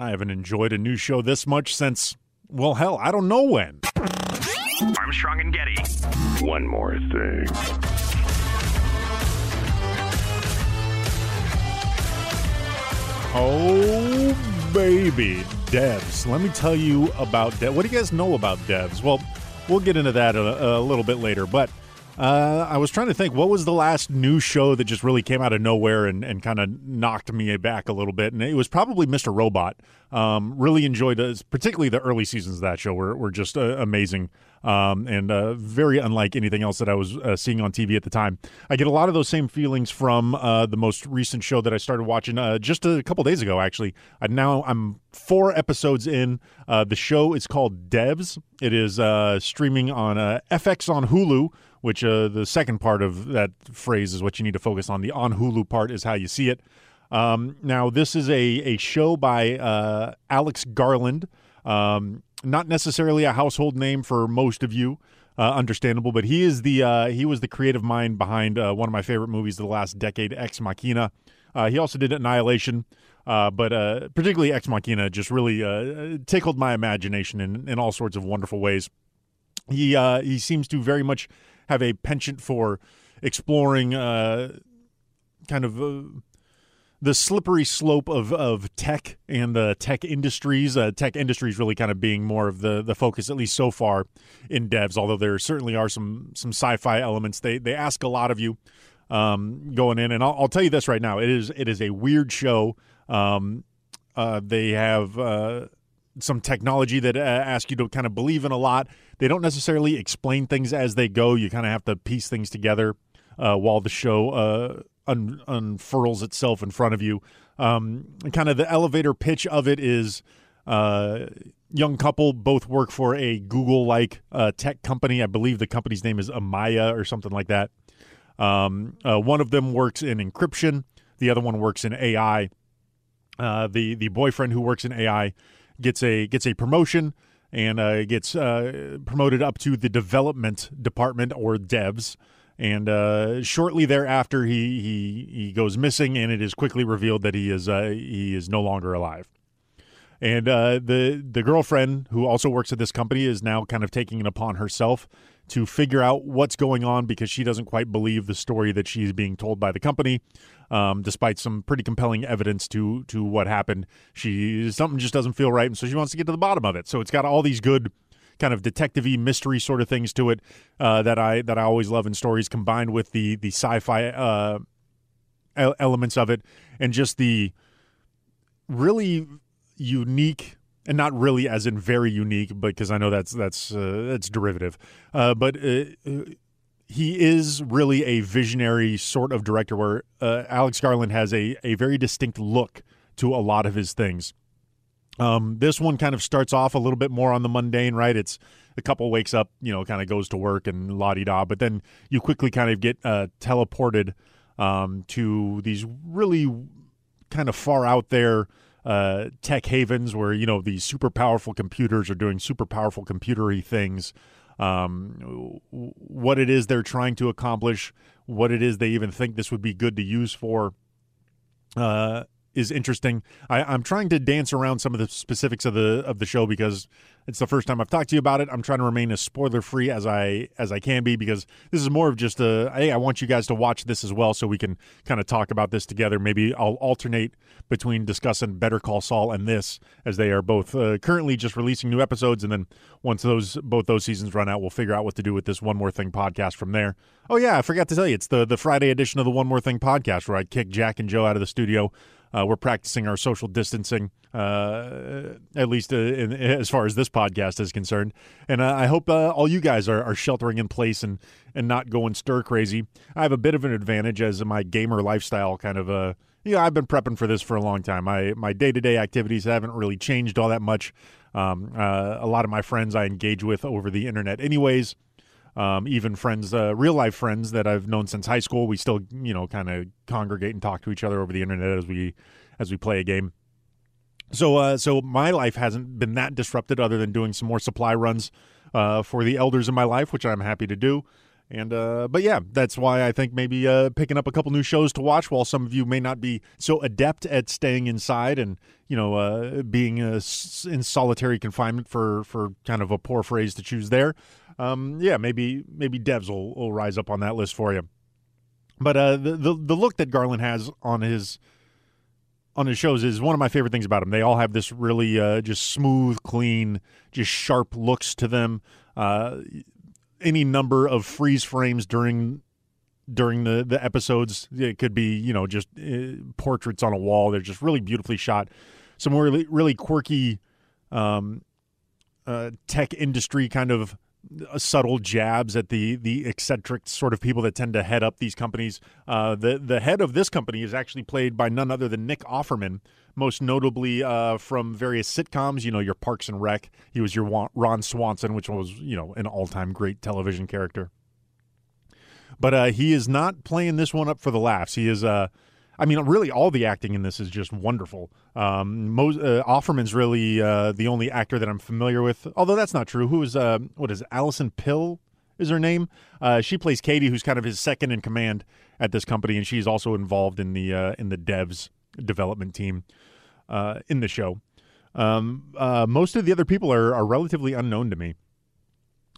I haven't enjoyed a new show this much since, well, hell, I don't know when. Armstrong and Getty. One more thing. Oh, baby. Devs. Let me tell you about devs. What do you guys know about devs? Well, we'll get into that a, a little bit later, but uh, I was trying to think what was the last new show that just really came out of nowhere and, and kind of knocked me back a little bit, and it was probably Mr. Robot. Um, really enjoyed, it, particularly the early seasons of that show were, were just uh, amazing um, and uh, very unlike anything else that I was uh, seeing on TV at the time. I get a lot of those same feelings from uh, the most recent show that I started watching uh, just a couple days ago. Actually, now I'm four episodes in. Uh, the show is called Devs. It is streaming on FX on Hulu which uh, the second part of that phrase is what you need to focus on. The on Hulu part is how you see it. Um, now, this is a, a show by uh, Alex Garland. Um, not necessarily a household name for most of you, uh, understandable, but he is the uh, he was the creative mind behind uh, one of my favorite movies of the last decade, Ex Machina. Uh, he also did Annihilation, but particularly Ex Machina just really tickled my imagination in, in all sorts of wonderful ways. He he seems to very much have a penchant for exploring uh, kind of uh, the slippery slope of, of tech and the tech industries. Uh, tech industries really kind of being more of the, the focus, at least so far, in devs. Although there certainly are some some sci-fi elements. They they ask a lot of you um, going in, and I'll, I'll, tell you this right now: it is it is a weird show. Um, uh, they have uh, some technology that uh, ask you to kind of believe in a lot. They don't necessarily explain things as they go. You kind of have to piece things together uh, while the show uh, un- unfurls itself in front of you. Um, kind of the elevator pitch of it is uh, young couple both work for a Google like uh, tech company. I believe the company's name is Amaya or something like that. Um, uh, one of them works in encryption, the other one works in AI. the the boyfriend who works in AI gets a gets a promotion and uh, gets uh, promoted up to the development department or devs. And uh, shortly thereafter, he, he he goes missing, and it is quickly revealed that he is uh, he is no longer alive. And uh, the the girlfriend who also works at this company is now kind of taking it upon herself to figure out what's going on because she doesn't quite believe the story that she's being told by the company. Um, despite some pretty compelling evidence to to what happened, she something just doesn't feel right, and so she wants to get to the bottom of it. So it's got all these good kind of detective mystery sort of things to it uh, that I that I always love in stories, combined with the the sci-fi uh, elements of it, and just the really unique and not really as in very unique, but because I know that's that's uh, that's derivative. Uh, but uh, he is really a visionary sort of director, where uh, Alex Garland has a a very distinct look to a lot of his things. Um, this one kind of starts off a little bit more on the mundane, right? It's a couple wakes up, you know, kind of goes to work and la di da, but then you quickly kind of get uh, teleported um, to these really kind of far out there uh, tech havens where you know these super powerful computers are doing super powerful computery things. Um, what it is they're trying to accomplish, what it is they even think this would be good to use for. Uh, is interesting. I, am trying to dance around some of the specifics of the of the show because it's the first time I've talked to you about it. I'm trying to remain as spoiler free as I as I can be because this is more of just a hey, I want you guys to watch this as well so we can kind of talk about this together. Maybe I'll alternate between discussing Better Call Saul and this as they are both uh, currently just releasing new episodes, and then once those both those seasons run out, we'll figure out what to do with this One More Thing podcast from there. Oh yeah, I forgot to tell you, it's the the Friday edition of the One More Thing podcast where I kick Jack and Joe out of the studio uh, we're practicing our social distancing, uh, at least uh, in, as far as this podcast is concerned. And uh, I hope uh, all you guys are, are, sheltering in place and, and not going stir crazy. I have a bit of an advantage as my gamer lifestyle kind of uh, yeah, I've been prepping for this for a long time. My my day to day activities haven't really changed all that much. Um, uh, a lot of my friends I engage with over the internet, anyways um, even friends, uh, real life friends that I've known since high school. We still, you know, kind of congregate and talk to each other over the internet as we as we play a game. So, uh, so my life hasn't been that disrupted, other than doing some more supply runs uh, for the elders in my life, which I'm happy to do. And uh, but yeah, that's why I think maybe uh, picking up a couple new shows to watch while some of you may not be so adept at staying inside and you know uh, being uh, in solitary confinement for for kind of a poor phrase to choose there. Um, yeah, maybe maybe devs will, will rise up on that list for you. But uh, the, the the look that Garland has on his on his shows is one of my favorite things about him. They all have this really uh, just smooth, clean, just sharp looks to them. Uh, any number of freeze frames during during the the episodes. It could be you know just uh, portraits on a wall. They're just really beautifully shot. Some really really quirky um, uh, tech industry kind of subtle jabs at the the eccentric sort of people that tend to head up these companies. Uh, the the head of this company is actually played by none other than Nick Offerman, most notably uh, from various sitcoms. You know, your Parks and Rec. He was your Ron Swanson, which was you know an all time great television character. But uh, he is not playing this one up for the laughs. He is. I mean, really, all the acting in this is just wonderful. Um, Mo- uh, Offerman's really uh, the only actor that I'm familiar with, although that's not true. Who is uh, what is it? Alison Pill is her name? Uh, she plays Katie, who's kind of his second in command at this company, and she's also involved in the uh, in the devs development team uh, in the show. Um, most of the other people are, are relatively unknown to me.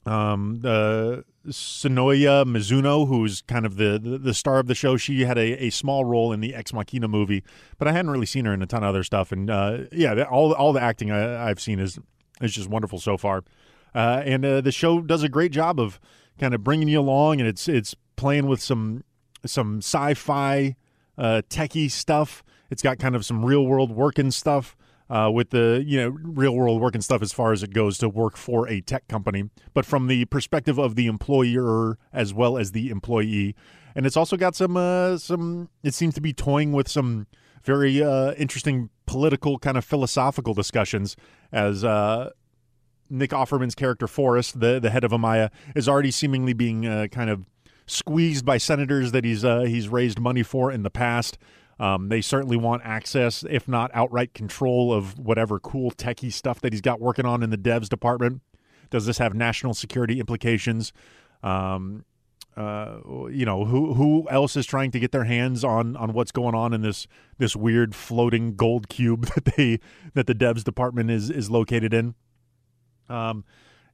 Um, the Sonoya Mizuno, who's kind of the, the, the star of the show, she had a, a small role in the Ex Machina movie, but I hadn't really seen her in a ton of other stuff. And uh, yeah, all all the acting I, have seen is is just wonderful so far. Uh, and uh, the show does a great job of kind of bringing you along, and it's it's playing with some some sci-fi uh, techie stuff. It's got kind of some real world working stuff uh, with the you know real world work and stuff as far as it goes to work for a tech company, but from the perspective of the employer as well as the employee. And it's also got some uh, some. It seems to be toying with some very uh, interesting political kind of philosophical discussions as uh, Nick Offerman's character Forrest, the the head of Amaya, is already seemingly being uh, kind of squeezed by senators that he's uh, he's raised money for in the past. Um, they certainly want access, if not outright control, of whatever cool techie stuff that he's got working on in the devs department. Does this have national security implications? Um, uh, you know, who who else is trying to get their hands on on what's going on in this this weird floating gold cube that they that the devs department is is located in? Um,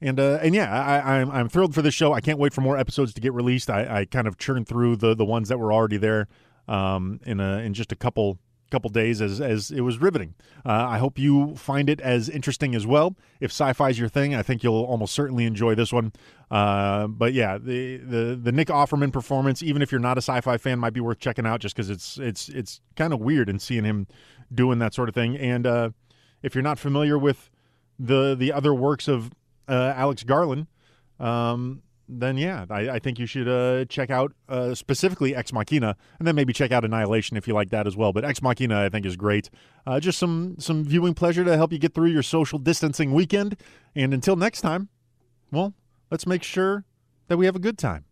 and uh, and yeah, I, I'm I'm thrilled for this show. I can't wait for more episodes to get released. I, I kind of churned through the the ones that were already there um, in a in just a couple couple days as as it was riveting. Uh, I hope you find it as interesting as well. If sci-fi is your thing, I think you'll almost certainly enjoy this one. Uh, but yeah, the, the the Nick Offerman performance, even if you're not a sci-fi fan, might be worth checking out just because it's it's it's kind of weird and seeing him doing that sort of thing. And uh, if you're not familiar with the the other works of uh, Alex Garland. Um, then yeah, I, I, think you should uh, check out uh, specifically Ex Machina, and then maybe check out Annihilation if you like that as well. But Ex Machina, I think, is great. Uh, just some some viewing pleasure to help you get through your social distancing weekend. And until next time, well, let's make sure that we have a good time.